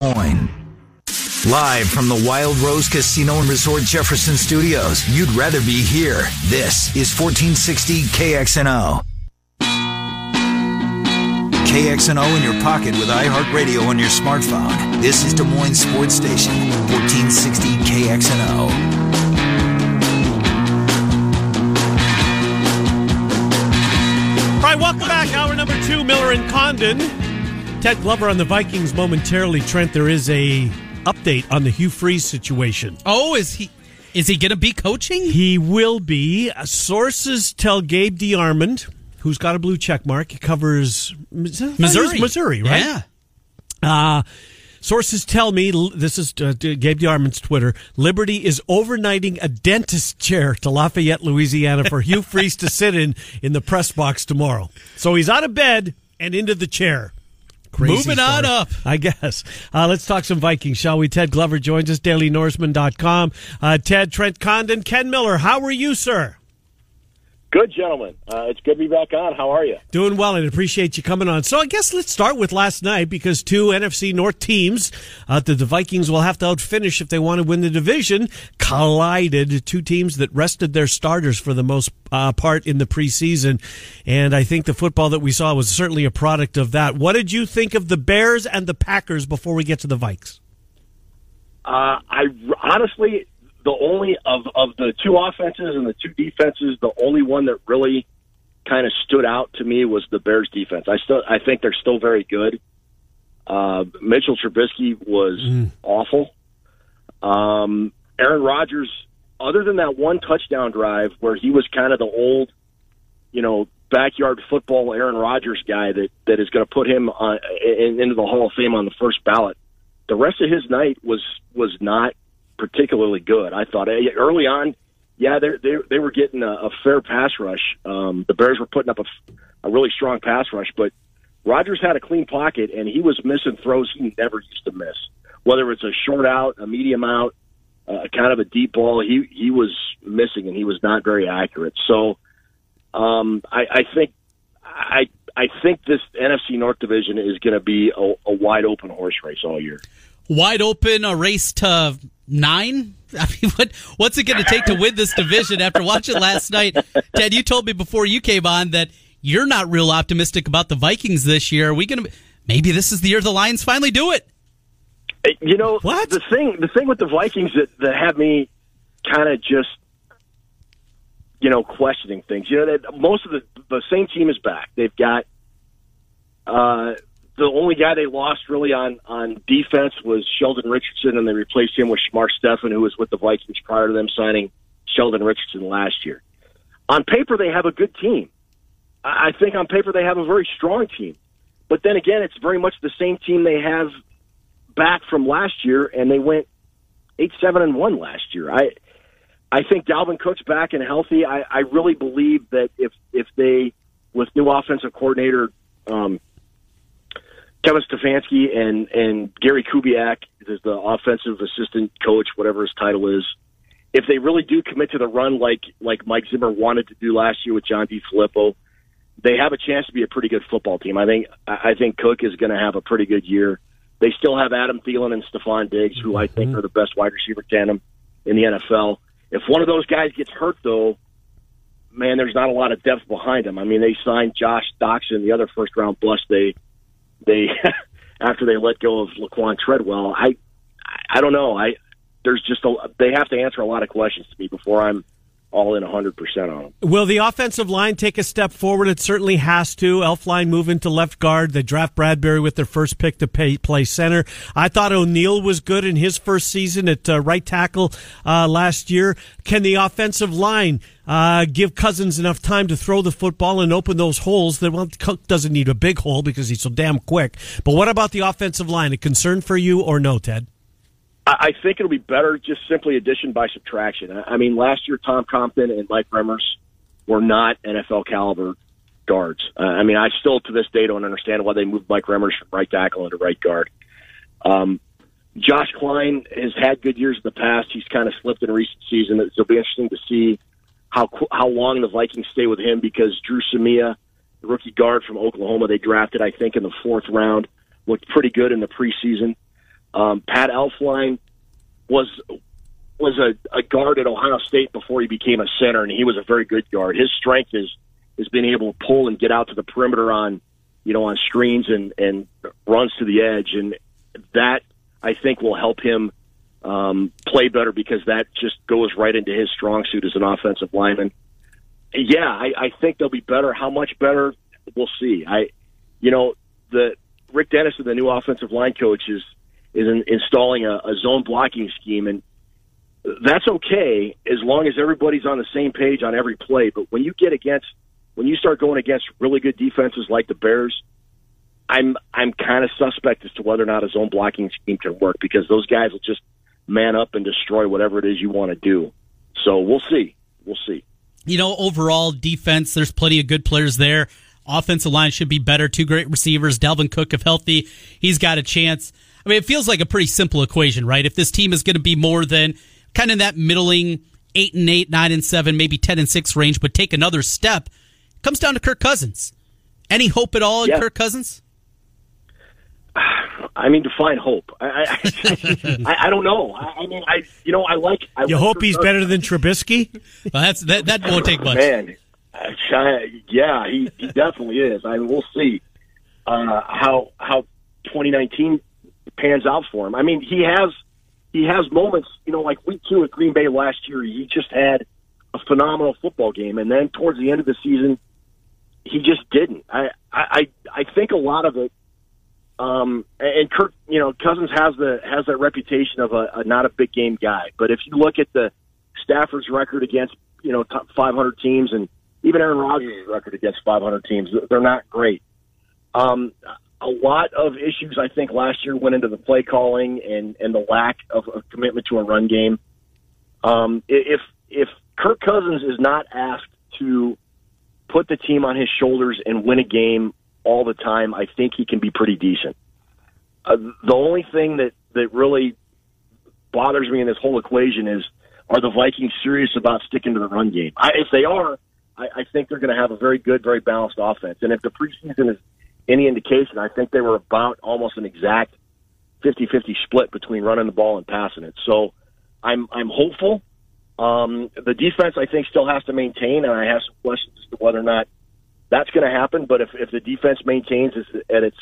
Live from the Wild Rose Casino and Resort Jefferson Studios. You'd rather be here. This is 1460 KXNO. KXNO in your pocket with iHeartRadio on your smartphone. This is Des Moines Sports Station, 1460 KXNO. All right, welcome back. Hour number two, Miller and Condon. Ted Glover on the Vikings momentarily. Trent, there is a update on the Hugh Freeze situation. Oh, is he is he going to be coaching? He will be. Sources tell Gabe DeArmond, who's got a blue check mark, he covers Missouri. Missouri, right? Yeah. Uh, sources tell me this is uh, Gabe DeArmond's Twitter. Liberty is overnighting a dentist chair to Lafayette, Louisiana, for Hugh Freeze to sit in in the press box tomorrow. So he's out of bed and into the chair. Crazy Moving on up. I guess. Uh, let's talk some Vikings, shall we? Ted Glover joins us, dailynorseman.com. Uh, Ted, Trent Condon, Ken Miller, how are you, sir? Good, gentlemen. Uh, it's good to be back on. How are you? Doing well and appreciate you coming on. So I guess let's start with last night because two NFC North teams uh, that the Vikings will have to outfinish if they want to win the division collided. Two teams that rested their starters for the most uh, part in the preseason. And I think the football that we saw was certainly a product of that. What did you think of the Bears and the Packers before we get to the Vikes? Uh, I honestly, the only of of the two offenses and the two defenses, the only one that really kind of stood out to me was the Bears defense. I still I think they're still very good. Uh, Mitchell Trubisky was awful. Um, Aaron Rodgers, other than that one touchdown drive where he was kind of the old, you know, backyard football Aaron Rodgers guy that that is going to put him on, in, into the Hall of Fame on the first ballot. The rest of his night was was not particularly good. I thought Eh, early on, yeah, they they they were getting a, a fair pass rush. Um, the Bears were putting up a, a really strong pass rush, but Rodgers had a clean pocket and he was missing throws he never used to miss. Whether it's a short out, a medium out, uh, kind of a deep ball, he he was missing and he was not very accurate. So um, I, I think I I think this NFC North division is going to be a, a wide open horse race all year. Wide open, a race to nine. I mean, what what's it going to take to win this division? After watching last night, Ted, you told me before you came on that you're not real optimistic about the Vikings this year. Are we going to maybe this is the year the Lions finally do it? You know What? the thing the thing with the Vikings that that had me kind of just you know questioning things. You know that most of the the same team is back. They've got uh the only guy they lost really on on defense was Sheldon Richardson, and they replaced him with Mark Steffen, who was with the Vikings prior to them signing Sheldon Richardson last year. On paper, they have a good team. I I think on paper they have a very strong team. But then again, it's very much the same team they have back from last year, and they went eight seven and one last year. I I think Dalvin Cook's back and healthy. I, I really believe that if if they with new offensive coordinator um, Kevin Stefanski and and Gary Kubiak is the offensive assistant coach, whatever his title is. If they really do commit to the run like like Mike Zimmer wanted to do last year with John D. Filippo, they have a chance to be a pretty good football team. I think I think Cook is going to have a pretty good year. They still have Adam Thielen and Stefon Diggs, who I think mm-hmm. are the best wide receiver tandem in the NFL. If one of those guys gets hurt, though, man, there's not a lot of depth behind them. I mean, they signed Josh Doctson, the other first round bust. They they after they let go of Laquan Treadwell. I I don't know. I there's just a they have to answer a lot of questions to me before I'm all in 100% on him. Will the offensive line take a step forward? It certainly has to. Elflein move into left guard. They draft Bradbury with their first pick to pay, play center. I thought O'Neill was good in his first season at uh, right tackle uh, last year. Can the offensive line uh, give Cousins enough time to throw the football and open those holes that, well, Cook doesn't need a big hole because he's so damn quick. But what about the offensive line? A concern for you or no, Ted? I think it'll be better just simply addition by subtraction. I mean, last year Tom Compton and Mike Remmers were not NFL caliber guards. Uh, I mean, I still to this day don't understand why they moved Mike Remmers from right tackle into right guard. Um, Josh Kline has had good years in the past. He's kind of slipped in recent season. It'll be interesting to see how how long the Vikings stay with him because Dru Samia, the rookie guard from Oklahoma, they drafted I think in the fourth round, looked pretty good in the preseason. Um, Pat Elflein was was a, a guard at Ohio State before he became a center, and he was a very good guard. His strength is is being able to pull and get out to the perimeter on you know on screens and and runs to the edge, and that I think will help him um, play better because that just goes right into his strong suit as an offensive lineman. Yeah, I, I think they'll be better. How much better? We'll see. I, you know, the Rick Dennison, the new offensive line coach, is is in, installing a, a zone blocking scheme, and that's okay as long as everybody's on the same page on every play. But when you get against, when you start going against really good defenses like the Bears, I'm I'm kind of suspect as to whether or not a zone blocking scheme can work because those guys will just man up and destroy whatever it is you want to do. So we'll see. We'll see. You know, overall defense, there's plenty of good players there. Offensive line should be better. Two great receivers. Dalvin Cook, if healthy, he's got a chance. I mean, it feels like a pretty simple equation, right? If this team is going to be more than kind of that middling eight and eight, nine and seven, maybe ten and six range, but take another step, comes down to Kirk Cousins. Any hope at all in yeah. Kirk Cousins? I mean, define hope. I I, I, don't know. I, I, mean, I you know I like. I you like hope Kirk he's Cousins. better than Trubisky? well, that's that. That won't take much. Man, yeah, he he definitely is. I mean, we'll see uh, how how 2019 pans out for him. I mean, he has he has moments, you know, like week two at Green Bay last year. He just had a phenomenal football game, and then towards the end of the season, he just didn't. I I I think a lot of it. Um, and Kirk, you know, Cousins has the has that reputation of a, a not a big game guy. But if you look at the Stafford's record against you know top 500 teams, and even Aaron Rodgers' record against 500 teams, they're not great. Um, a lot of issues I think last year went into the play calling and and the lack of a commitment to a run game. Um, if if Kirk Cousins is not asked to put the team on his shoulders and win a game all the time, I think he can be pretty decent. Uh, the only thing that that really bothers me in this whole equation is are the Vikings serious about sticking to the run game? I, if they are, I, I think they're going to have a very good, very balanced offense. And if the preseason is any indication, I think they were about almost an exact 50-50 split between running the ball and passing it. So I'm I'm hopeful. Um, the defense, I think, still has to maintain, and I have some questions as to whether or not that's going to happen. But if if the defense maintains at its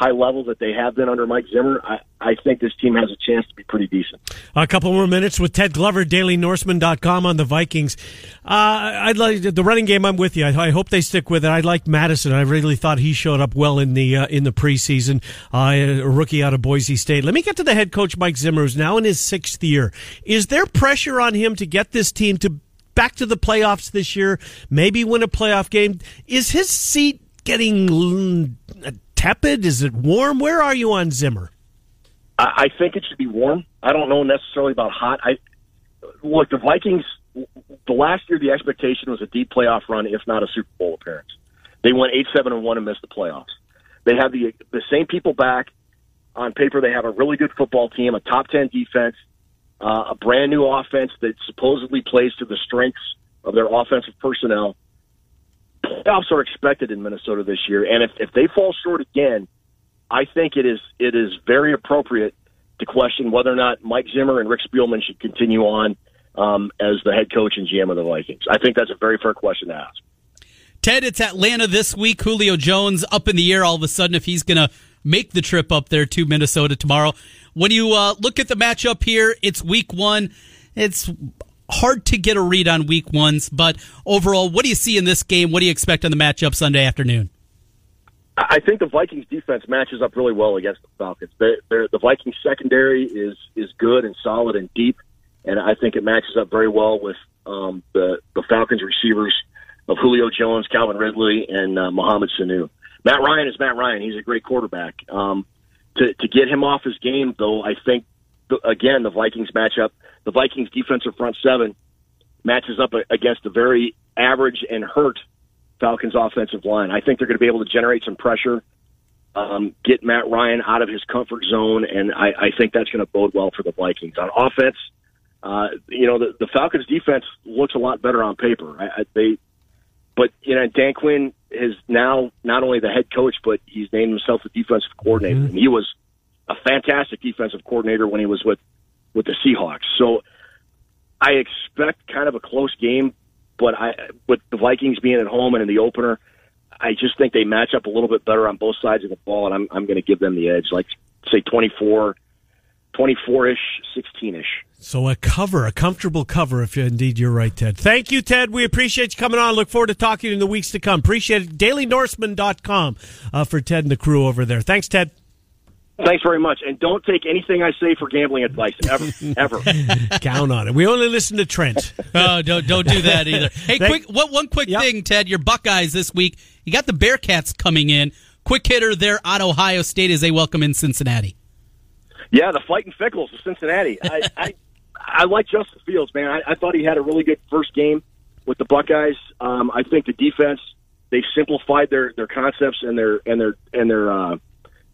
high level that they have been under Mike Zimmer, I, I think this team has a chance to be pretty decent. A couple more minutes with Ted Glover, DailyNorseman.com on the Vikings. Uh, I'd like the running game. I'm with you. I, I, hope they stick with it. I like Mattison. I really thought he showed up well in the uh, in the preseason. Uh, a rookie out of Boise State. Let me get to the head coach Mike Zimmer, who's now in his sixth year. Is there pressure on him to get this team to back to the playoffs this year? Maybe win a playoff game. Is his seat getting tepid? Is it warm? Where are you on Zimmer? I, I think it should be warm. I don't know necessarily about hot. I look the Vikings. The last year, the expectation was a deep playoff run, if not a Super Bowl appearance. They went eight, seven, and one and missed the playoffs. They have the the same people back on paper. They have a really good football team, a top ten defense, uh, a brand new offense that supposedly plays to the strengths of their offensive personnel playoffs are expected in Minnesota this year, and if if they fall short again, I think it is it is very appropriate to question whether or not Mike Zimmer and Rick Spielman should continue on um, as the head coach and GM of the Vikings. I think that's a very fair question to ask. Ted, it's Atlanta this week. Julio Jones up in the air all of a sudden if he's going to make the trip up there to Minnesota tomorrow. When you uh, look at the matchup here, it's week one. It's hard to get a read on week ones, but overall, what do you see in this game? What do you expect on the matchup Sunday afternoon? I think the Vikings defense matches up really well against the Falcons. They're, they're, the Vikings secondary is is good and solid and deep, and I think it matches up very well with um, the the Falcons receivers of Julio Jones, Calvin Ridley, and uh, Mohamed Sanu. Matt Ryan is Matt Ryan. He's a great quarterback. Um, to to get him off his game, though, I think again the Vikings matchup. The Vikings defensive front seven matches up against a very average and hurt Falcons offensive line. I think they're going to be able to generate some pressure, um, get Matt Ryan out of his comfort zone, and I, I think that's going to bode well for the Vikings. On offense, uh, you know, the, the Falcons defense looks a lot better on paper. I, I, they, but you know, Dan Quinn is now not only the head coach, but he's named himself the defensive coordinator, mm-hmm. and he was a fantastic defensive coordinator when he was with with the Seahawks. So I expect kind of a close game, but I with the Vikings being at home and in the opener, I just think they match up a little bit better on both sides of the ball, and I'm I'm going to give them the edge, like say 24, 24 ish, 16 ish. So a cover, a comfortable cover, if indeed you're right, Ted. Thank you, Ted. We appreciate you coming on. Look forward to talking to you in the weeks to come. Appreciate it. DailyNorseman.com uh, for Ted and the crew over there. Thanks, Ted. Thanks very much. And don't take anything I say for gambling advice ever, ever. Count on it. We only listen to Trent. oh, don't don't do that either. Hey, quick, what one quick yep. thing, Ted? Your Buckeyes this week. You got the Bearcats coming in. Quick hitter there at Ohio State as they welcome in Cincinnati. Yeah, the Fighting Fickells of Cincinnati. I, I I like Justin Fields, man. I, I thought he had a really good first game with the Buckeyes. Um, I think the defense they've simplified their their concepts and their and their and their uh,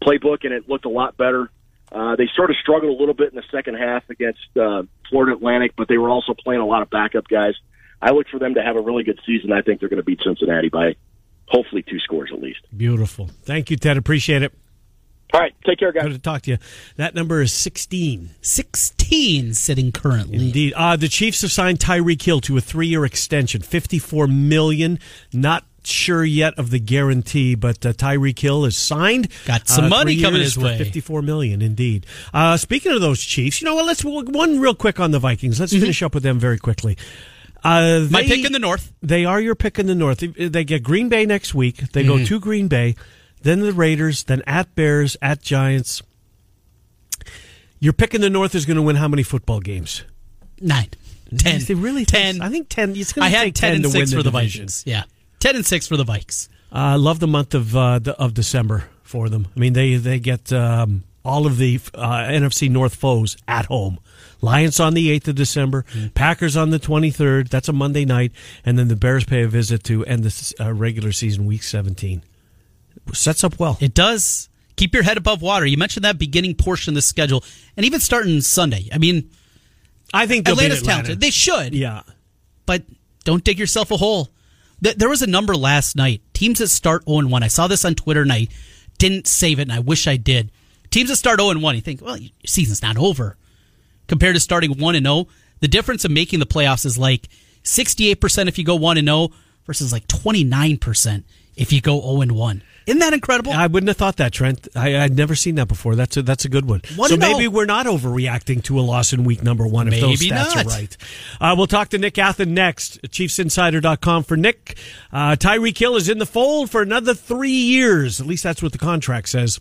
playbook, and it looked a lot better. Uh, they sort of struggled a little bit in the second half against uh, Florida Atlantic, but they were also playing a lot of backup guys. I look for them to have a really good season. I think they're going to beat Cincinnati by hopefully two scores at least. Beautiful. Thank you, Ted. Appreciate it. All right. Take care, guys. Good to talk to you. That number is 16. 16 sitting currently. Indeed. Uh, the Chiefs have signed Tyreek Hill to a three year extension, 54 million. Not sure yet of the guarantee, but uh, Tyreek Hill is signed. Got some uh, money coming his way. Fifty-four million, indeed. Uh, speaking of those Chiefs, you know what? Let's one real quick on the Vikings. Let's mm-hmm. finish up with them very quickly. Uh, they, My pick in the North. They are your pick in the North. They, they get Green Bay next week. They mm-hmm. go to Green Bay, then the Raiders, then at Bears, at Giants. Your pick in the North is going to win how many football games? Nine. Ten. They really ten. I think ten. It's I had ten, 10 and six for the Vikings. Yeah. Ten and six for the Vikes. I uh, love the month of uh, the, of December for them. I mean, they they get um, all of the uh, NFC North foes at home. Lions on the 8th of December, mm-hmm. Packers on the 23rd. That's a Monday night. And then the Bears pay a visit to end the uh, regular season, week 17. Sets up well. It does. Keep your head above water. You mentioned that beginning portion of the schedule, and even starting Sunday. I mean, I think Atlanta's Atlanta. talented. They should. Yeah. But don't dig yourself a hole. There was a number last night. Teams that start 0 1. I saw this on Twitter and I didn't save it, and I wish I did. Teams that start 0 1, you think, well, your season's not over. Compared to starting 1 0, the difference of making the playoffs is like 68% if you go 1 0 versus like 29% if you go 0 1. Isn't that incredible? I wouldn't have thought that, Trent. I, would never seen that before. That's a, that's a good one. So maybe we're not overreacting to a loss in week number one maybe if those stats not. are right. Uh, we'll talk to Nick Athan next. ChiefsInsider.com for Nick. Uh, Tyreek Hill is in the fold for another three years. At least that's what the contract says.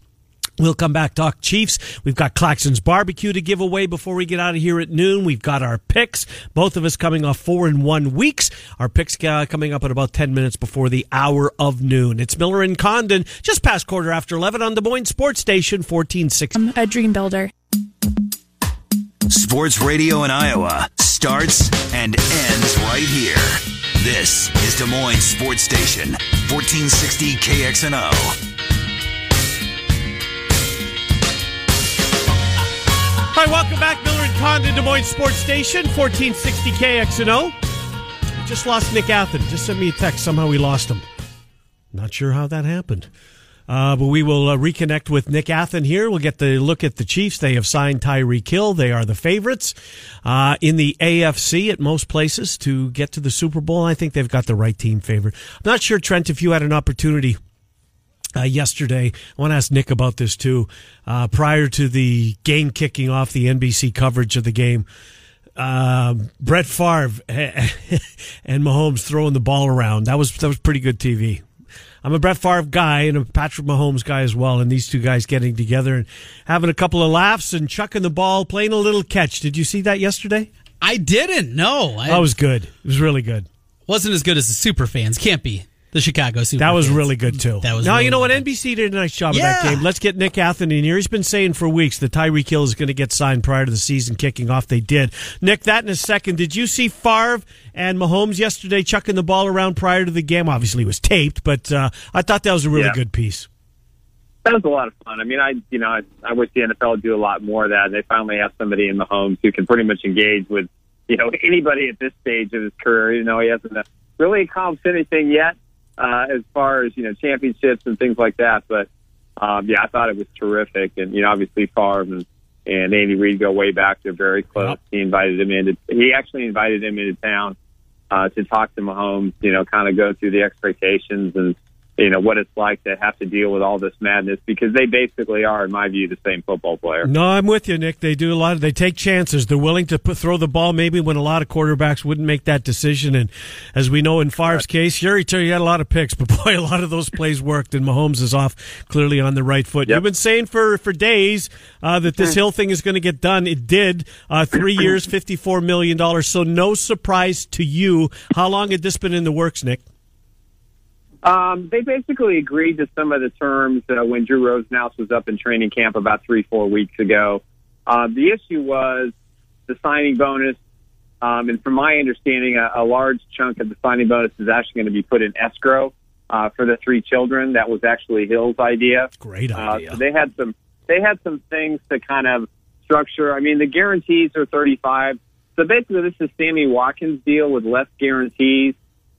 We'll come back, talk Chiefs. We've got Claxon's barbecue to give away before we get out of here at noon. We've got our picks, both of us coming off four and one weeks. Our picks uh, coming up at about 10 minutes before the hour of noon. It's Miller and Condon, just past quarter after 11 on Des Moines Sports Station 1460. I'm a dream builder. Sports radio in Iowa starts and ends right here. This is Des Moines Sports Station 1460 KXNO. Hi, welcome back. Miller and Condon, Des Moines Sports Station, 1460 KXNO. Just lost Nick Athan. Just sent me a text. Somehow we lost him. Not sure how that happened. Uh, but we will uh, reconnect with Nick Athan here. We'll get the look at the Chiefs. They have signed Tyreek Hill. They are the favorites uh, in the AFC at most places to get to the Super Bowl. I think they've got the right team favored. I'm not sure, Trent, if you had an opportunity uh, yesterday. I want to ask Nick about this too. Uh, prior to the game kicking off, the NBC coverage of the game, uh, Brett Favre and Mahomes throwing the ball around. That was that was pretty good TV. I'm a Brett Favre guy and a Patrick Mahomes guy as well, and these two guys getting together and having a couple of laughs and chucking the ball, playing a little catch. Did you see that yesterday? I didn't. No, I, that was good. It was really good. Wasn't as good as the super fans. Can't be the Chicago Super. That was fans. really good too. That was. Now really you know what good. NBC did a nice job Yeah. of that game. Let's get Nick Anthony in here. He's been saying for weeks that Tyreek Hill is going to get signed prior to the season kicking off. They did. Nick, that in a second. Did you see Favre and Mahomes yesterday chucking the ball around prior to the game? Obviously, it was taped, but uh, I thought that was a really Yeah. good piece. That was a lot of fun. I mean, I you know I, I wish the NFL would do a lot more of that. They finally have somebody in Mahomes who can pretty much engage with you know anybody at this stage of his career. You know, he hasn't uh, really accomplished anything yet uh, as far as you know championships and things like that. But um, yeah, I thought it was terrific. And you know, obviously Favre and, and Andy Reid go way back. They're very close. Yep. He invited him into. He actually invited him into town uh, to talk to Mahomes. You know, kind of go through the expectations and you know what it's like to have to deal with all this madness because they basically are, in my view, the same football player. No, I'm with you, Nick. They do a lot. Of, they take chances. They're willing to put, throw the ball maybe when a lot of quarterbacks wouldn't make that decision. And as we know in Favre's case, sure, he tell you he had a lot of picks, but boy, a lot of those plays worked. And Mahomes is off clearly on the right foot. Yep. You've been saying for for days uh, that this Hill thing is going to get done. It did. Uh, three years, fifty four million dollars. So no surprise to you. How long had this been in the works, Nick? Um, they basically agreed to some of the terms uh, when Drew Rosenhaus was up in training camp about three, four weeks ago. Uh, the issue was the signing bonus. Um, and from my understanding, a, a large chunk of the signing bonus is actually going to be put in escrow uh, for the three children. That was actually Hill's idea. Great Uh, idea. so they had some they had some things to kind of structure. I mean, the guarantees are 35. So basically, this is Sammy Watkins' deal with less guarantees.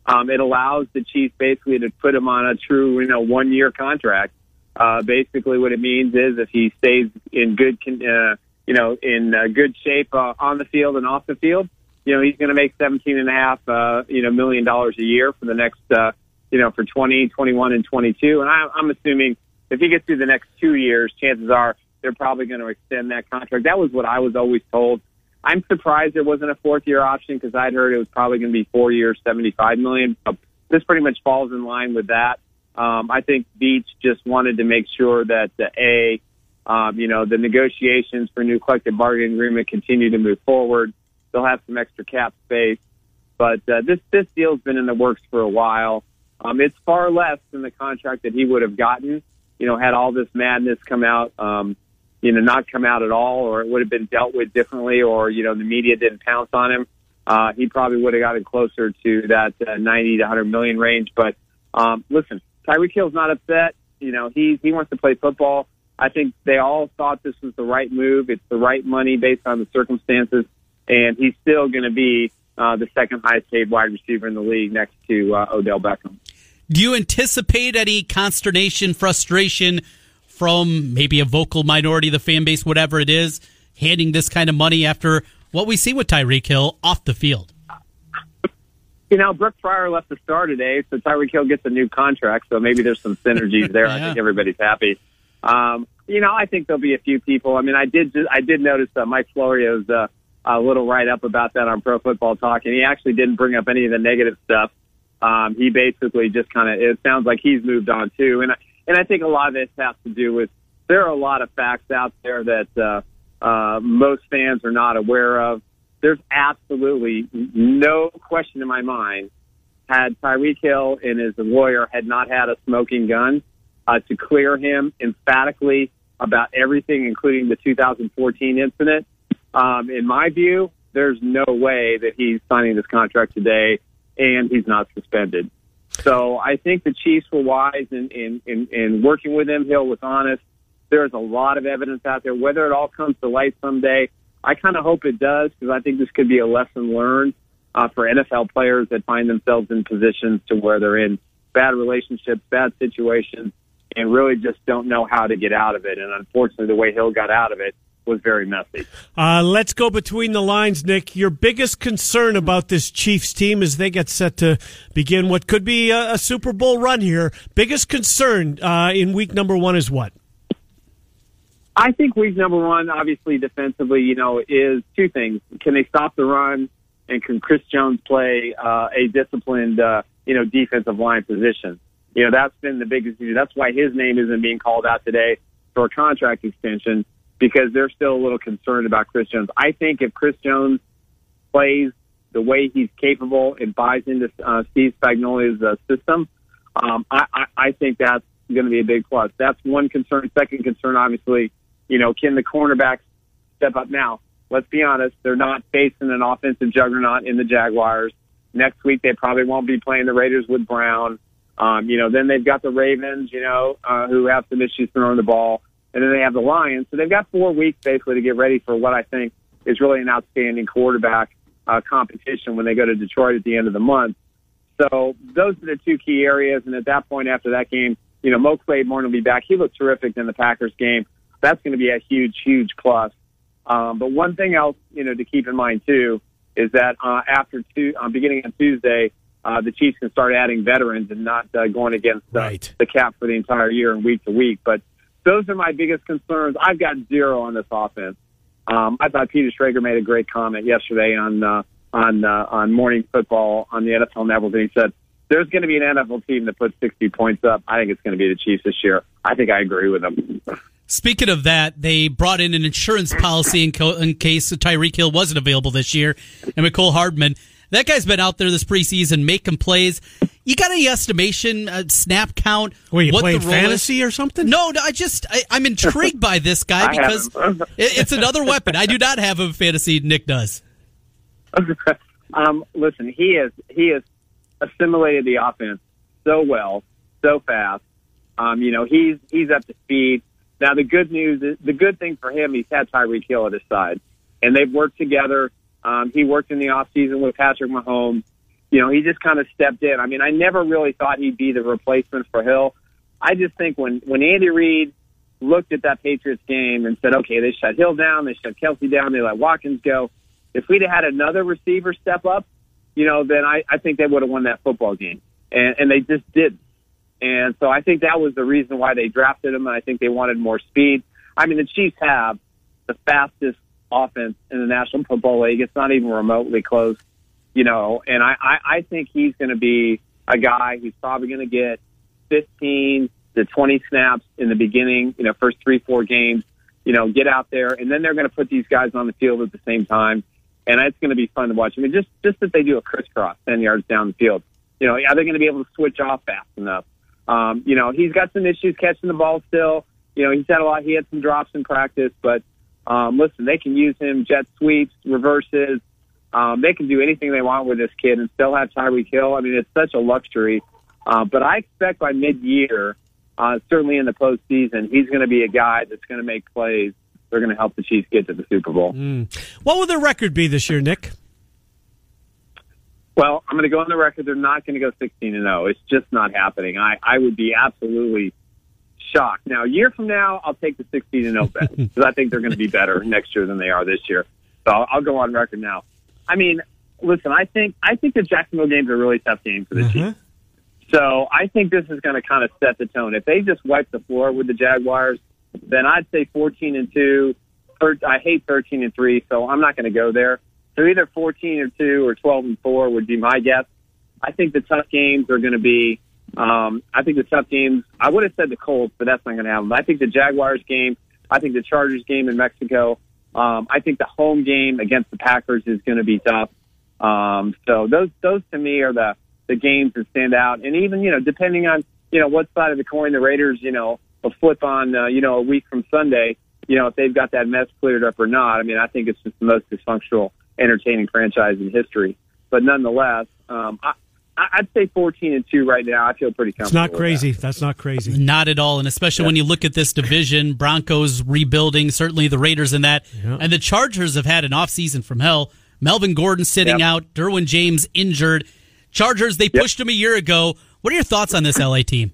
Um, it allows the Chiefs basically to put him on a true, you know, one year contract. Uh, basically, what it means is if he stays in good, uh, you know, in uh, good shape uh, on the field and off the field, you know, he's going to make seventeen and a half, uh, you know, million dollars a year for the next, uh, you know, for 20, 21, and 22. And I, I'm assuming if he gets through the next two years, chances are they're probably going to extend that contract. That was what I was always told. I'm surprised there wasn't a fourth year option because I'd heard it was probably going to be four years, 75 million. So this pretty much falls in line with that. Um, I think Veach just wanted to make sure that the A, um, you know, the negotiations for new collective bargaining agreement continue to move forward. They'll have some extra cap space, but uh, this this deal's been in the works for a while. Um, it's far less than the contract that he would have gotten. You know, had all this madness come out, um, you know, not come out at all, or it would have been dealt with differently, or you know, the media didn't pounce on him. Uh, he probably would have gotten closer to that uh, 90 to 100 million range. But um, listen, Tyreek Hill's not upset. You know, he he wants to play football. I think they all thought this was the right move. It's the right money based on the circumstances, and he's still going to be uh, the second highest paid wide receiver in the league next to uh, Odell Beckham. Do you anticipate any consternation, frustration from maybe a vocal minority of the fan base, whatever it is, handing this kind of money after what we see with Tyreek Hill off the field? You know, Brooke Pryor left the star today, so Tyreek Hill gets a new contract. So maybe there's some synergies there. I think everybody's happy. Um, you know, I think there'll be a few people. I mean, I did just, I did notice uh, Mike Florio's uh, a little write up about that on Pro Football Talk, and he actually didn't bring up any of the negative stuff. Um, he basically just kind of it sounds like he's moved on too, and I- and I think a lot of this has to do with there are a lot of facts out there that uh, uh, most fans are not aware of. There's absolutely no question in my mind had Tyreek Hill and his lawyer had not had a smoking gun uh, to clear him emphatically about everything, including the 2014 incident. Um, in my view, there's no way that he's signing this contract today and he's not suspended. So I think the Chiefs were wise in, in, in, in working with him. Hill was honest. There's a lot of evidence out there. Whether it all comes to light someday, I kind of hope it does because I think this could be a lesson learned uh, for NFL players that find themselves in positions to where they're in bad relationships, bad situations, and really just don't know how to get out of it. And unfortunately, the way Hill got out of it was very messy. Uh, let's go between the lines, Nick. Your biggest concern about this Chiefs team as they get set to begin what could be a, a Super Bowl run here. Biggest concern uh, in week number one is what? I think week number one, obviously defensively, you know, is two things. Can they stop the run? And can Chris Jones play uh, a disciplined, uh, you know, defensive line position? You know, that's been the biggest issue. That's why his name isn't being called out today for a contract extension because they're still a little concerned about Chris Jones. I think if Chris Jones plays the way he's capable and buys into uh, Steve Spagnuolo's uh, system, um, I, I, I think that's going to be a big plus. That's one concern. Second concern, obviously, you know, can the cornerbacks step up now? Let's be honest, they're not facing an offensive juggernaut in the Jaguars. Next week, they probably won't be playing the Raiders with Brown. Um, you know, then they've got the Ravens, you know, uh, who have some issues throwing the ball. And then they have the Lions. So they've got four weeks basically to get ready for what I think is really an outstanding quarterback uh, competition when they go to Detroit at the end of the month. So those are the two key areas. And at that point, after that game, you know, Mo Claiborne will be back. He looked terrific in the Packers game. That's going to be a huge, huge plus. Um, but one thing else, you know, to keep in mind too is that uh, after two, uh, beginning on Tuesday, uh, the Chiefs can start adding veterans and not uh, going against uh, Right. the cap for the entire year and week to week. But those are my biggest concerns. I've got zero on this offense. Um, I thought Peter Schrager made a great comment yesterday on uh, on uh, on morning football on the NFL Network, and he said there's going to be an NFL team that puts 60 points up. I think it's going to be the Chiefs this year. I think I agree with him. Speaking of that, they brought in an insurance policy in, co- in case Tyreek Hill wasn't available this year. And Mecole Hardman, that guy's been out there this preseason making plays. You got any estimation, uh, snap count? Were you what playing the role is? fantasy or something? No, no, I just I, I'm intrigued by this guy because it, it's another weapon. I do not have a fantasy. Nick does. um, listen, he has he has assimilated the offense so well, so fast. Um, you know, he's he's up to speed. Now the good news is the good thing for him, he's had Tyreek Hill at his side, and they've worked together. Um, he worked in the off season with Patrick Mahomes. You know, he just kind of stepped in. I mean, I never really thought he'd be the replacement for Hill. I just think when when Andy Reid looked at that Patriots game and said, okay, they shut Hill down, they shut Kelce down, they let Watkins go. If we'd had another receiver step up, you know, then I, I think they would have won that football game. And, and they just didn't. And so I think that was the reason why they drafted him. And I think they wanted more speed. I mean, the Chiefs have the fastest offense in the National Football League. It's not even remotely close, you know, and I, I, I think he's going to be a guy who's probably going to get 15 to 20 snaps in the beginning, you know, first three, four games, you know, get out there. And then they're going to put these guys on the field at the same time. And it's going to be fun to watch. I mean, just, just that they do a crisscross 10 yards down the field. You know, are they going to be able to switch off fast enough? Um, you know, he's got some issues catching the ball still. You know, he's had a lot. He had some drops in practice, but um, listen, they can use him jet sweeps, reverses. Um, they can do anything they want with this kid and still have Tyreek Hill. I mean, it's such a luxury. Uh, but I expect by mid-year, uh, certainly in the postseason, he's going to be a guy that's going to make plays. They're going to help the Chiefs get to the Super Bowl. What would their record be this year, Nick? Well, I'm going to go on the record. They're not going to go 16 and 0. It's just not happening. I, I would be absolutely shocked. Now, a year from now, I'll take the 16 and 0 bet because I think they're going to be better next year than they are this year. So I'll, I'll go on record now. I mean, listen, I think I think the Jacksonville game's a really tough game for the Chiefs. So I think this is going to kind of set the tone. If they just wipe the floor with the Jaguars, then I'd say 14 and two. I hate 13 and three, so I'm not going to go there. So either 14 or two or 12 and four would be my guess. I think the tough games are going to be. Um, I think the tough games. I would have said the Colts, but that's not going to happen. I think the Jaguars game. I think the Chargers game in Mexico. Um, I think the home game against the Packers is going to be tough. Um, so those those to me are the the games that stand out. And even you know, depending on you know what side of the coin the Raiders you know will flip on uh, you know a week from Sunday. You know if they've got that mess cleared up or not. I mean, I think it's just the most dysfunctional, entertaining franchise in history. But nonetheless, um, I, I'd say 14 and two right now. I feel pretty comfortable. It's not with crazy. That's not crazy. Not at all, and especially when you look at this division, Broncos rebuilding, certainly the Raiders in that, Yeah. and the Chargers have had an offseason from hell. Melvin Gordon sitting Yep. out, Derwin James injured. Chargers, they pushed him a year ago. What are your thoughts on this LA team?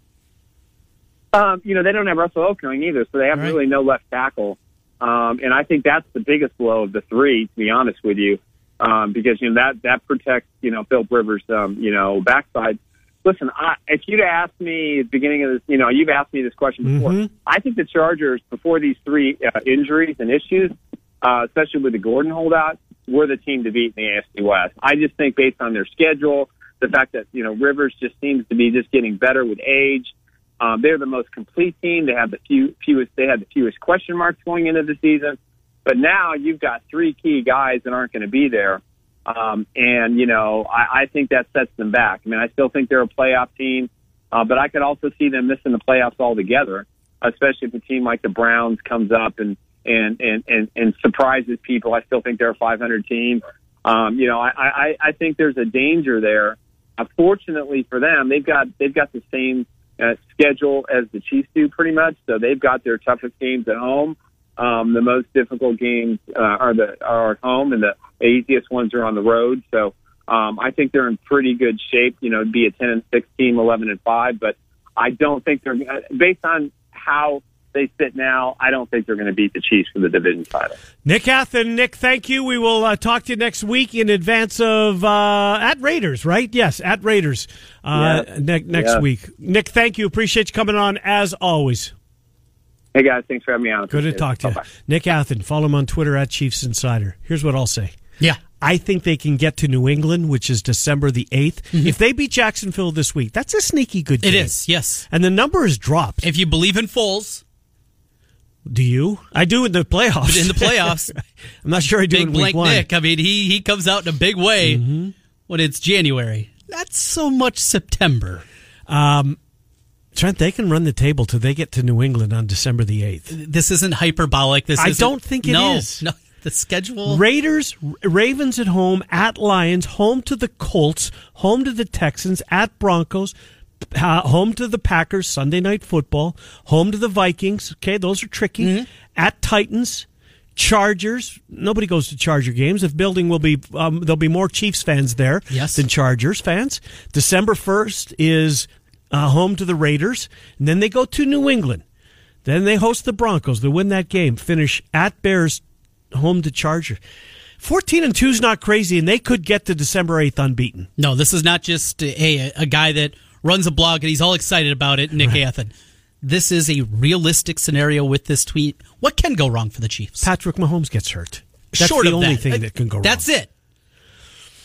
Um, you know, they don't have Russell Okung either, so they have Right. really no left tackle. Um, and I think that's the biggest blow of the three, to be honest with you, um, because you know that that protects you know Philip Rivers, um, you know backside. listen, I, if you'd asked me at the beginning of this, you know, you've asked me this question before. Mm-hmm. I think the Chargers, before these three uh, injuries and issues, uh, especially with the Gordon holdout, were the team to beat in the AFC West. I just think based on their schedule, the fact that you know Rivers just seems to be just getting better with age. Um, they're the most complete team. They have the few, fewest. They had the fewest question marks going into the season. But now you've got three key guys that aren't going to be there. Um, and, you know, I, I think that sets them back. I mean, I still think they're a playoff team, uh, but I could also see them missing the playoffs altogether, especially if a team like the Browns comes up and, and, and, and, and surprises people. I still think they're a 500 team. Um, you know, I, I, I think there's a danger there. Uh, fortunately for them, they've got, they've got the same uh, schedule as the Chiefs do pretty much. So they've got their toughest games at home. Um, the most difficult games uh, are the are at home, and the easiest ones are on the road. So um, I think they're in pretty good shape. You know, be a ten and six team, eleven and five. But I don't think they're based on how they sit now. I don't think they're going to beat the Chiefs for the division title. Nick Athan, Nick, thank you. We will uh, talk to you next week in advance of uh, at Raiders, right? Yes, at Raiders uh, Yeah. ne- next Yeah. week. Nick, thank you. Appreciate you coming on as always. Hey guys, thanks for having me on. Good to talk to you. Bye-bye. Nick Athan, follow him on Twitter at Chiefs Insider. Here's what I'll say. Yeah. I think they can get to New England, which is December the 8th. If they beat Jacksonville this week, that's a sneaky good Mm-hmm. Game. is, yes. And the number has dropped. If you believe in Foles, do you? I do in the playoffs. But in the playoffs, I'm not sure I do big in week blank one. Nick. I mean, he he comes out in a big way Mm-hmm. when it's January. Not so much September. Trent, they can run the table till they get to New England on December the 8th. This isn't hyperbolic. This I don't think it no, is. No, the schedule. Raiders, Ravens at home, at Lions, home to the Colts, home to the Texans, at Broncos, uh, home to the Packers, Sunday night football, home to the Vikings. Okay, those are tricky. Mm-hmm. At Titans, Chargers. Nobody goes to Charger games. The building will be um, there'll be more Chiefs fans there Yes. than Chargers fans. December first is uh, home to the Raiders, and then they go to New England. Then they host the Broncos. They win that game. Finish at Bears, home to Charger. Fourteen and two is not crazy, and they could get to December eighth unbeaten. No, this is not just a, a guy that runs a blog and he's all excited about it, Nick Athan. This is a realistic scenario with this tweet. What can go wrong for the Chiefs? Patrick Mahomes gets hurt. That's Short the only that. thing that can go wrong. That's it.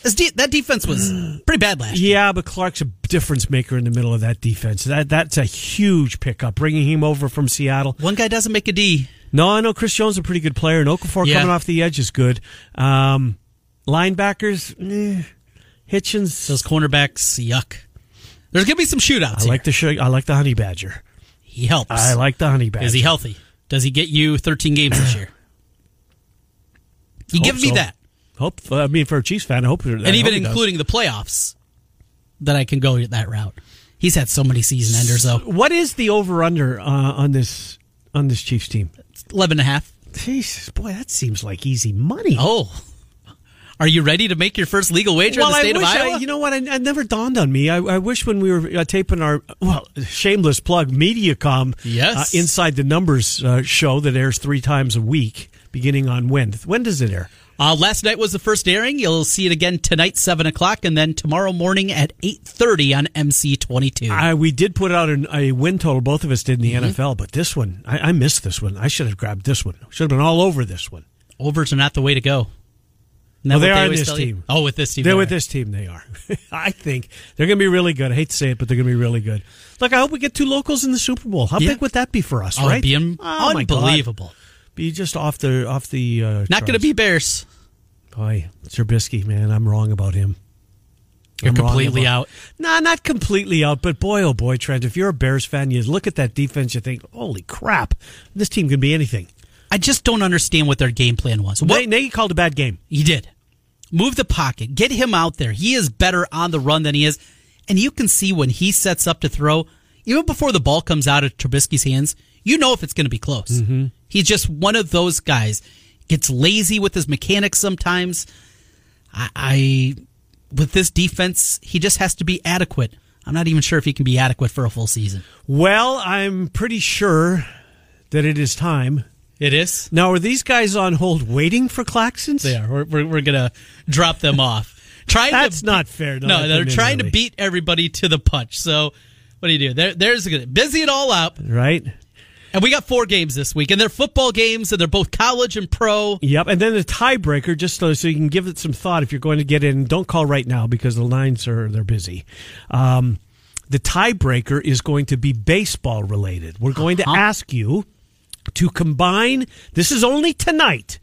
De- that defense was pretty bad last year. Yeah, but Clark's a difference maker in the middle of that defense. That that's a huge pickup, bringing him over from Seattle. One guy doesn't make a D. No, I know Chris Jones is a pretty good player, and Okafor Yeah. coming off the edge is good. Um, linebackers, eh, Hitchens. Those cornerbacks, yuck. There's gonna be some shootouts. I like the sh- I like the honey badger. He helps. I like the honey badger. Is he healthy? Does he get you 13 games this year? You Hope give me so. that, Hope. I mean, for a Chiefs fan, I hope. and even including the playoffs, that I can go that route. He's had so many season enders though. what is the over under uh, on this on this Chiefs team? 11 and a half. Jesus, boy, that seems like easy money. Oh, are you ready to make your first legal wager well, in the state I of wish Iowa? I, you know what? I, it never dawned on me. I, I wish when we were uh, taping our well, shameless plug, MediaCom, Yes. uh, inside the numbers uh, show that airs three times a week, beginning on when? When does it air? Uh, last night was the first airing. You'll see it again tonight, seven o'clock, and then tomorrow morning at eight thirty on MC twenty two. We did put out an, a win total. Both of us did in the Mm-hmm. NFL, but this one, I, I missed this one. I should have grabbed this one. Should have been all over this one. Overs are not the way to go. Well, they are always this tell you? team. Oh, with this team, They're they with this team. They are. I think they're going to be really good. I hate to say it, but they're going to be really good. Look, I hope we get two locals in the Super Bowl. How Yeah. big would that be for us? Oh, right? be un- Oh, unbelievable. Be just off the off the. Uh, Not going to be Bears. Boy, Trubisky, man, I'm wrong about him. You're I'm completely about- out. Nah, not completely out, but boy, oh boy, Trent, if you're a Bears fan, you look at that defense, you think, holy crap, this team can be anything. I just don't understand what their game plan was. What? Nagy called a bad game. he did, move the pocket, get him out there. He is better on the run than he is, and you can see when he sets up to throw, even before the ball comes out of Trubisky's hands, you know if it's going to be close. Mm-hmm. He's just one of those guys. Gets lazy with his mechanics sometimes. I, I with this defense, he just has to be adequate. I'm not even sure if he can be adequate for a full season. Well, I'm pretty sure that it is time. It is. Now, are these guys on hold waiting for Claxons? They are. We're, we're, we're going to drop them off. trying That's to not fair. no, they're trying to beat everybody to the punch. So what do you do? There, there's a good busy it all out, right. And we got four games this week, and they're football games, and they're both college and pro. Yep, and then the tiebreaker, just so, so you can give it some thought if you're going to get in. Don't call right now because the lines are they're busy. Um, the tiebreaker is going to be baseball related. We're going to ask you to combine. This is only tonight,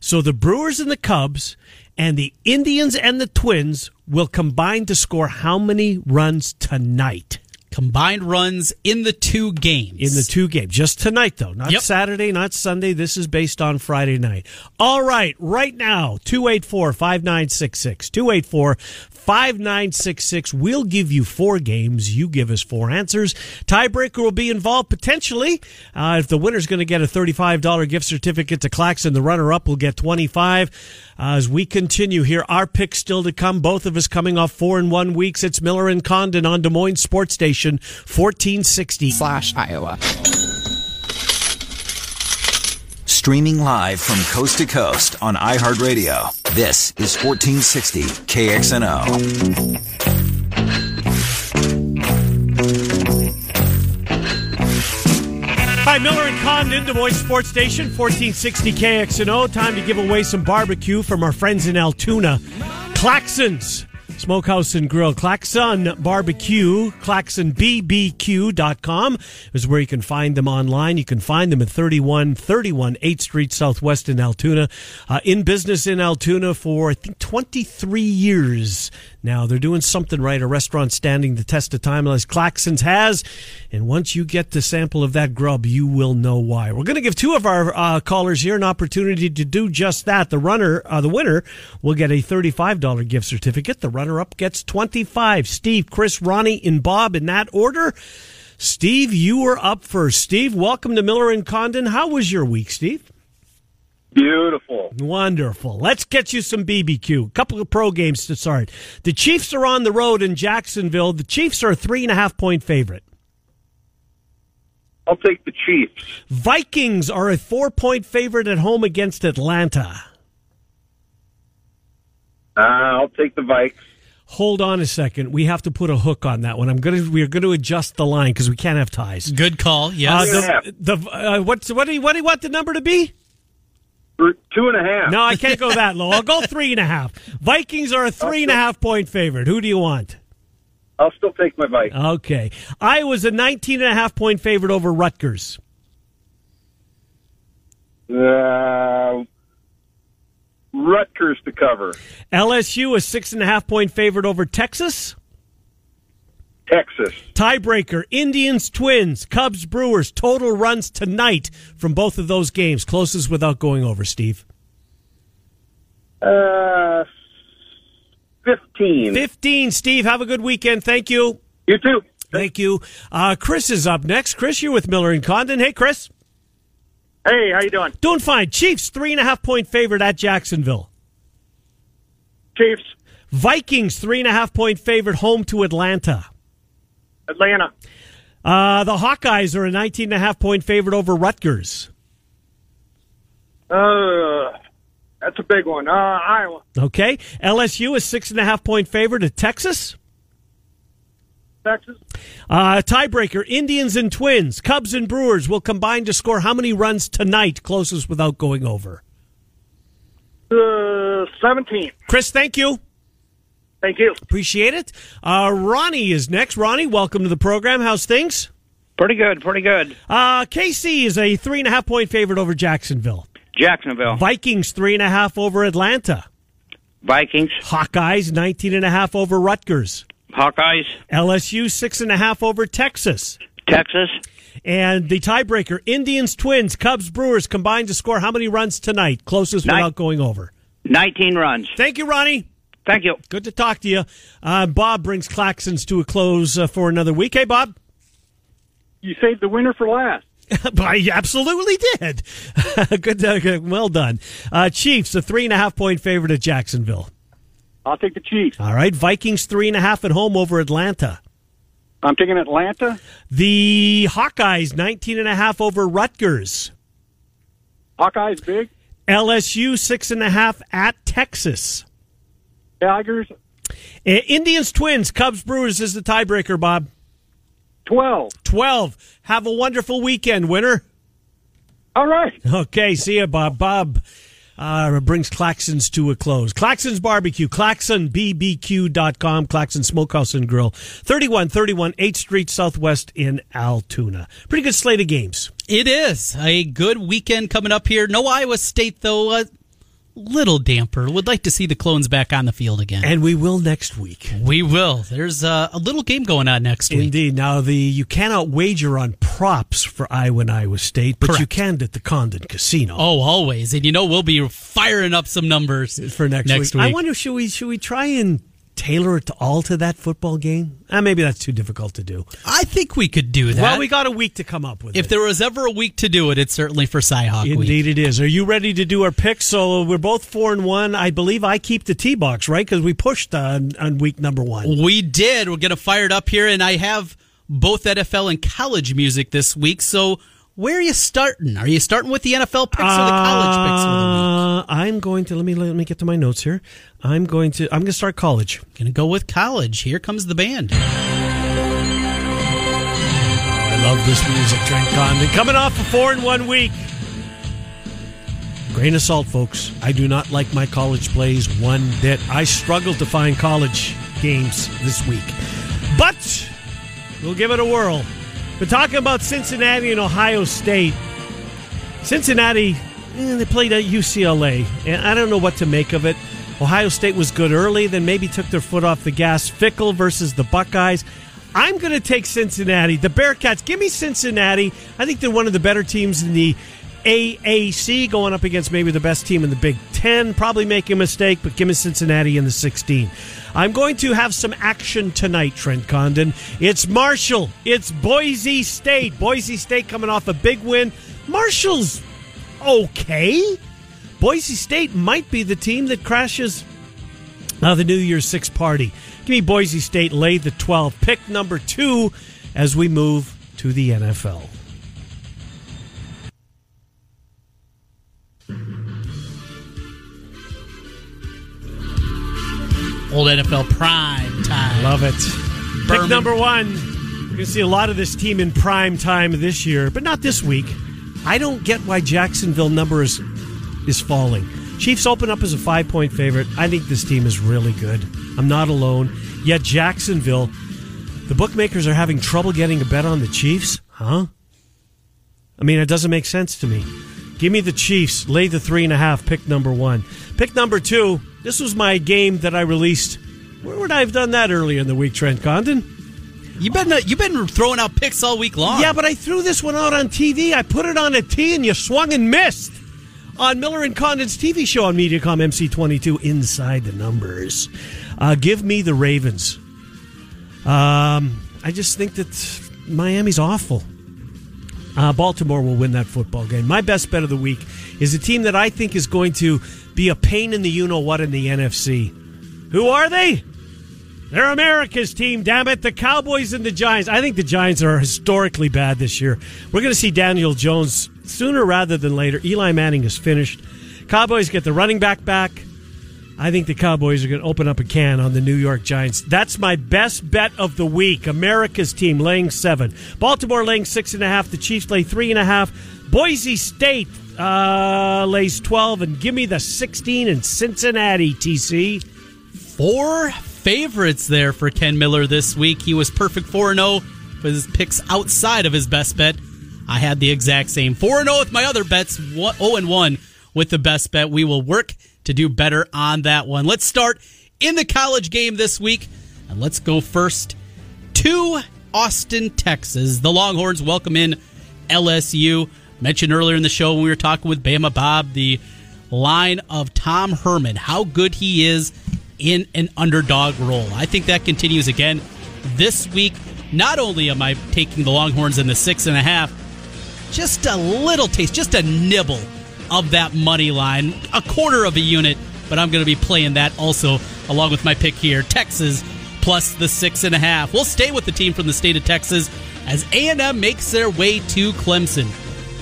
so the Brewers and the Cubs and the Indians and the Twins will combine to score how many runs tonight? Combined runs in the two games. in the two games. Just tonight, though. Not Yep. Saturday, not Sunday. This is based on Friday night. All right, right now, 284 5966. 284 5966. We'll give you four games. You give us four answers. Tiebreaker will be involved potentially. Uh, if the winner's going to get a $35 gift certificate to Claxon, the runner up will get 25 uh, As we continue here, our picks still to come. Both of us coming off four and one weeks. It's Miller and Condon on Des Moines Sports Station, 1460. slash Iowa. Streaming live from coast to coast on iHeartRadio. This is 1460 KXNO. Miller and Condon, Des Moines Sports Station, 1460 KXNO. Time to give away some barbecue from our friends in Altoona. Claxons Smokehouse and Grill. Claxon Barbecue, claxonbbq.com is where you can find them online. You can find them at 3131 8th Street Southwest in Altoona. Uh, in business in Altoona for, I think, 23 years now. They're doing something right. A restaurant standing the test of time as Claxons has. And once you get the sample of that grub, you will know why. We're going to give two of our uh, callers here an opportunity to do just that. The runner, uh, the winner, will get a $35 gift certificate. The runner up gets 25. Steve, Chris, Ronnie, and Bob in that order. Steve, you were up first. Steve, welcome to Miller and Condon. How was your week, Steve? Beautiful. Wonderful. Let's get you some BBQ. A couple of pro games to start. The Chiefs are on the road in Jacksonville. The Chiefs are a three and a half point favorite. I'll take the Chiefs. Vikings are a four point favorite at home against Atlanta. Uh, I'll take the Vikes. Hold on a second. We have to put a hook on that one. I'm gonna. We're going to adjust the line because we can't have ties. Good call. Uh, the, the uh, what's what do you what do you want the number to be? Two and a half. No, I can't go that low. I'll go three and a half. Vikings are a three and a half point favorite. Who do you want? I'll still take my Vikes. Okay. Iowa's a 19 and a half point favorite over Rutgers. Uh, Rutgers to cover. LSU a six and a half point favorite over Texas. Texas. Tiebreaker, Indians, Twins, Cubs, Brewers, total runs tonight from both of those games. Closest without going over, Steve. Uh, 15. 15. Steve, have a good weekend. Thank you. You too. Thank you. Uh, Chris is up next. Chris, you're with Miller and Condon. Hey, Chris. Hey, how you doing? Doing fine. Chiefs, three and a half point favorite at Jacksonville. Chiefs. Vikings, three and a half point favorite home to Atlanta. Atlanta. Uh, the Hawkeyes are a 19 and a half point favorite over Rutgers. Uh, that's a big one. Uh, Iowa. Okay. LSU is six and a half point favorite at Texas. Texas. Uh, tiebreaker, Indians and Twins, Cubs and Brewers will combine to score how many runs tonight, closest without going over? Uh, 17. Chris, thank you. Thank you. Appreciate it. Uh, Ronnie is next. Ronnie, welcome to the program. How's things? Pretty good, pretty good. Uh, KC is a three and a half point favorite over Jacksonville. Jacksonville, Vikings, three and a half over Atlanta. Vikings, Hawkeyes, 19 and a half over Rutgers. Hawkeyes, LSU, six and a half over Texas. Texas, And the tiebreaker, Indians, Twins, Cubs, Brewers combined to score how many runs tonight? Closest Nine. without going over. 19 runs. Thank you, Ronnie. Thank you. Good to talk to you. Uh, Bob brings Claxons to a close uh, for another week. Hey, Bob. You saved the winner for last. I absolutely did. good, uh, good, well done. Uh, Chiefs, a three and a half point favorite at Jacksonville. I'll take the Chiefs. All right, Vikings three and a half at home over Atlanta. I'm taking Atlanta. The Hawkeyes 19 and a half over Rutgers. Hawkeyes big. LSU six and a half at Texas. Tigers Uh, Indians Twins, Cubs Brewers is the tiebreaker, Bob. 12. 12. Have a wonderful weekend, winner. All right. Okay, see you, Bob. Bob uh, brings Claxons to a close. Claxons Barbecue, ClaxonBBQ.com, Claxon Smokehouse and Grill, 3131 8th Street Southwest in Altoona. Pretty good slate of games. It is a good weekend coming up here. No Iowa State, though. A little damper. Would like to see the clones back on the field again. And we will next week. we will. There's uh, a little game going on next week. Indeed. Now, the you cannot wager on props for Iowa and Iowa State, but you can at the Condon Casino. Oh, always. And you know we'll be firing up some numbers for next, next week. week. I wonder should we should we try and tailor it all to that football game? Uh, maybe that's too difficult to do. I think we could do that. Well, we got a week to come up with if it. there was ever a week to do it, it's certainly for Cyhawk Week. Indeed, it is. Are you ready to do our picks? So we're both four and one. I believe I keep the T box, right? Because we pushed on, on week number one. We did. We're going to fire it up here, and I have both NFL and college music this week. So where are you starting? Are you starting with the NFL picks or the college picks for the week? Uh, I'm going to let me let me get to my notes here. I'm going to I'm going to start college. Going to go with college. Here comes the band. I love this music, Trent Condon. Coming off a four in one week. Grain of salt, folks. I do not like my college plays one bit. I struggled to find college games this week. But we'll give it a whirl. We're talking about Cincinnati and Ohio State. Cincinnati, eh, they played at UCLA, and I don't know what to make of it. Ohio State was good early, then maybe took their foot off the gas. Fickell versus the Buckeyes. I'm going to take Cincinnati. The Bearcats, give me Cincinnati. I think they're one of the better teams in the AAC, going up against maybe the best team in the Big Ten. Probably making a mistake, but give me Cincinnati in the 16. I'm going to have some action tonight, Trent Condon. It's Marshall. It's Boise State. Boise State coming off a big win. Marshall's okay. Boise State might be the team that crashes uh, the New Year's Six party. Give me Boise State, lay the 12. Pick number two as we move to the NFL. Old NFL prime time. Love it. Pick number one. We're going to see a lot of this team in prime time this year, but not this week. I don't get why Jacksonville number is, is falling. Chiefs open up as a five point favorite. I think this team is really good. I'm not alone. Yet Jacksonville, the bookmakers are having trouble getting a bet on the Chiefs. Huh? I mean, it doesn't make sense to me. Give me the Chiefs. Lay the three and a half. Pick number one. Pick number two. This was my game that I released. Where would I have done that earlier in the week, Trent Condon? You've been uh, you've been throwing out picks all week long. Yeah, but I threw this one out on TV. I put it on a tee and you swung and missed on Miller and Condon's TV show on Mediacom MC22 Inside the Numbers. Uh, give me the Ravens. Um, I just think that Miami's awful. Uh, Baltimore will win that football game. My best bet of the week is a team that I think is going to be a pain in the you know what in the NFC. Who are they? They're America's team, damn it. The Cowboys and the Giants. I think the Giants are historically bad this year. We're going to see Daniel Jones sooner rather than later. Eli Manning is finished. Cowboys get the running back back. I think the Cowboys are going to open up a can on the New York Giants. That's my best bet of the week. America's team laying seven. Baltimore laying six and a half. The Chiefs lay three and a half. Boise State uh, lays 12. And give me the 16 in Cincinnati, TC. Four favorites there for Ken Miller this week. He was perfect 4 0 with his picks outside of his best bet. I had the exact same 4 0 with my other bets, 0 1 with the best bet. We will work to do better on that one. Let's start in the college game this week. And let's go first to Austin, Texas. The Longhorns welcome in LSU. Mentioned earlier in the show when we were talking with Bama Bob, the line of Tom Herman, how good he is in an underdog role. I think that continues again this week. Not only am I taking the Longhorns in the six and a half, just a little taste, just a nibble of that money line, a quarter of a unit, but I'm going to be playing that also along with my pick here, Texas plus the six and a half. We'll stay with the team from the state of Texas as A&M makes their way to Clemson.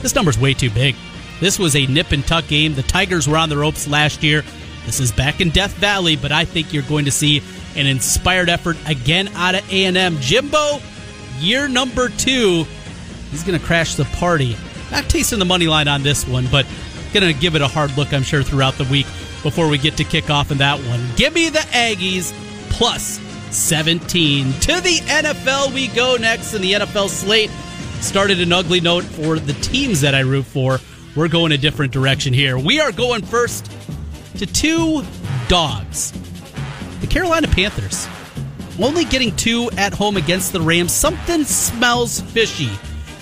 This number's way too big. This was a nip and tuck game. The Tigers were on the ropes last year. This is back in Death Valley, but I think you're going to see an inspired effort again out of A&M. Jimbo, year number two, he's going to crash the party. Not tasting the money line on this one, but going to give it a hard look, I'm sure, throughout the week before we get to kick off in that one. Give me the Aggies plus 17. To the NFL we go next in the NFL slate. Started an ugly note for the teams that I root for. We're going a different direction here. We are going first to two dogs. The Carolina Panthers. Only getting two at home against the Rams. Something smells fishy.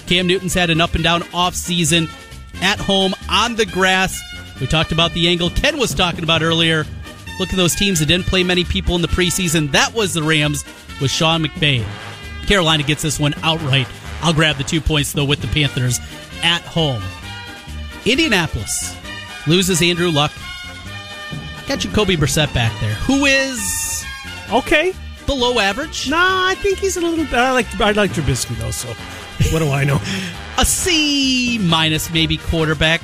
Cam Newton's had an up and down off season at home on the grass. We talked about the angle Ken was talking about earlier. Look at those teams that didn't play many people in the preseason. That was the Rams with Sean McVay. Carolina gets this one outright. I'll grab the two points, though, with the Panthers at home. Indianapolis loses Andrew Luck. Got Jacoby Brissett back there, who is Okay. below average. Nah, I think he's a little. I like I like Trubisky though. So what do I know? a C minus maybe quarterback.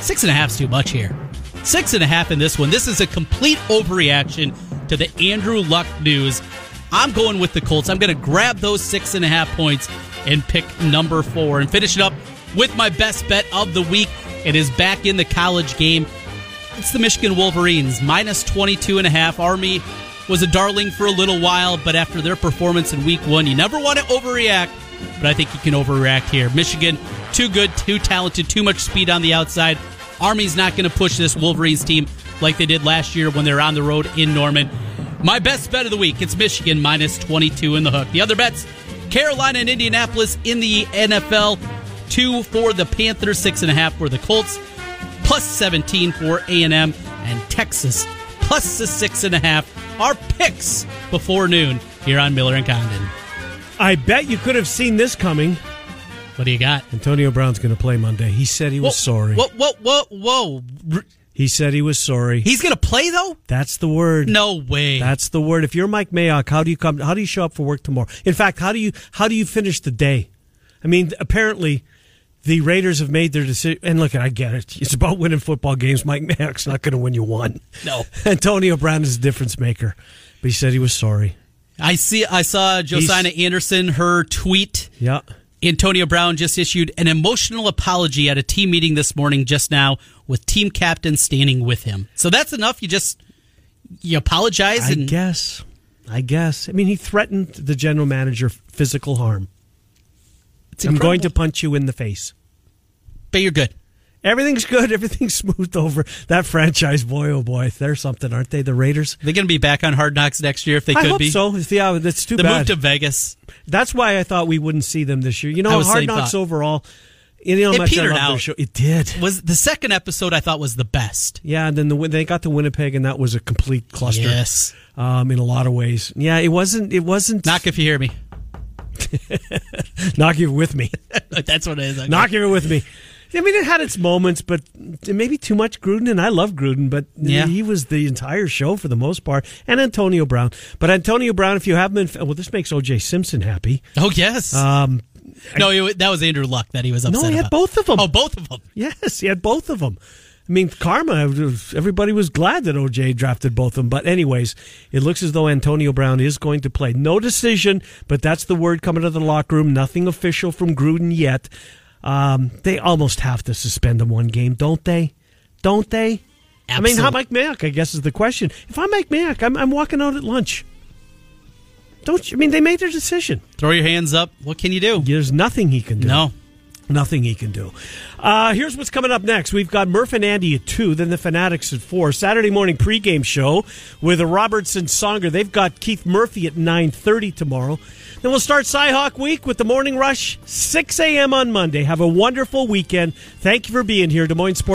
Six and a half's too much here. Six and a half in this one. This is a complete overreaction to the Andrew Luck news. I'm going with the Colts. I'm going to grab those six and a half points and pick number four and finish it up with my best bet of the week. It is back in the college game. It's the Michigan Wolverines, minus 22 and a half. Army was a darling for a little while, but after their performance in week one, you never want to overreact but I think you can overreact here. Michigan, too good, too talented, too much speed on the outside. Army's not going to push this Wolverines team like they did last year when they were on the road in Norman. My best bet of the week, it's Michigan minus 22 in the hook. The other bets, Carolina and Indianapolis in the NFL, two for the Panthers, six and a half for the Colts, plus 17 for A&M, and Texas plus the six and a half. Our picks before noon here on Miller and Condon. I bet you could have seen this coming. What do you got? Antonio Brown's going to play Monday. He said he was sorry. Whoa, whoa, whoa, whoa! He said he was sorry. He's gonna play though? That's the word. No way. That's the word. If you're Mike Mayock, how do you come? How do you show up for work tomorrow? In fact, how do you how do you finish the day? I mean, apparently, the Raiders have made their decision. And look, I get it. It's about winning football games. Mike Mayock's not going to win you one. No. Antonio Brown is a difference maker, but he said he was sorry. I see. I saw Josina Anderson her tweet. Yeah. Antonio Brown just issued an emotional apology at a team meeting this morning, just now, with team captain standing with him. So that's enough. You just you apologize I and guess. I guess. I mean, he threatened the general manager physical harm. I'm going to punch you in the face. But you're good. Everything's good. Everything's smoothed over. That franchise, boy, oh boy, they're something, aren't they? The Raiders. They're going to be back on Hard Knocks next year if they I could hope be. so. Yeah, that's too The bad. move to Vegas. That's why I thought we wouldn't see them this year. You know, Hard Knocks thought. overall. You know It petered out. It did. Was the second episode I thought was the best. Yeah, and then the, they got to Winnipeg, and that was a complete cluster. Yes. Um, in a lot of ways. Yeah, it wasn't. It wasn't. Knock if you hear me. knock you with me. That's what it is. knock you with me. I mean, it had its moments, but maybe too much Gruden. And I love Gruden, but Yeah. he was the entire show for the most part. And Antonio Brown, but Antonio Brown, if you haven't been, well, this makes O.J. Simpson happy. Oh yes. Um, no, it, that was Andrew Luck that he was upset no, he had about. both of them. Oh, both of them. Yes, he had both of them. I mean, karma. Everybody was glad that OJ drafted both of them. But anyways, it looks as though Antonio Brown is going to play. No decision, but that's the word coming to the locker room. Nothing official from Gruden yet. Um, they almost have to suspend him one game, don't they? Don't they? I mean, how Mike Mayock? I guess is the question. If I'm Mike Mayock, I'm, I'm walking out at lunch. Don't you? I mean, they made their decision. Throw your hands up. What can you do? There's nothing he can do. No. Nothing he can do. Uh, here's what's coming up next. We've got Murph and Andy at 2, then the Fanatics at 4. Saturday morning pregame show with a Robertson Songer. They've got Keith Murphy at 9.30 tomorrow. Then we'll start Cyhawk Week with the Morning Rush, 6 a.m. on Monday. Have a wonderful weekend. Thank you for being here. Des Moines Sports.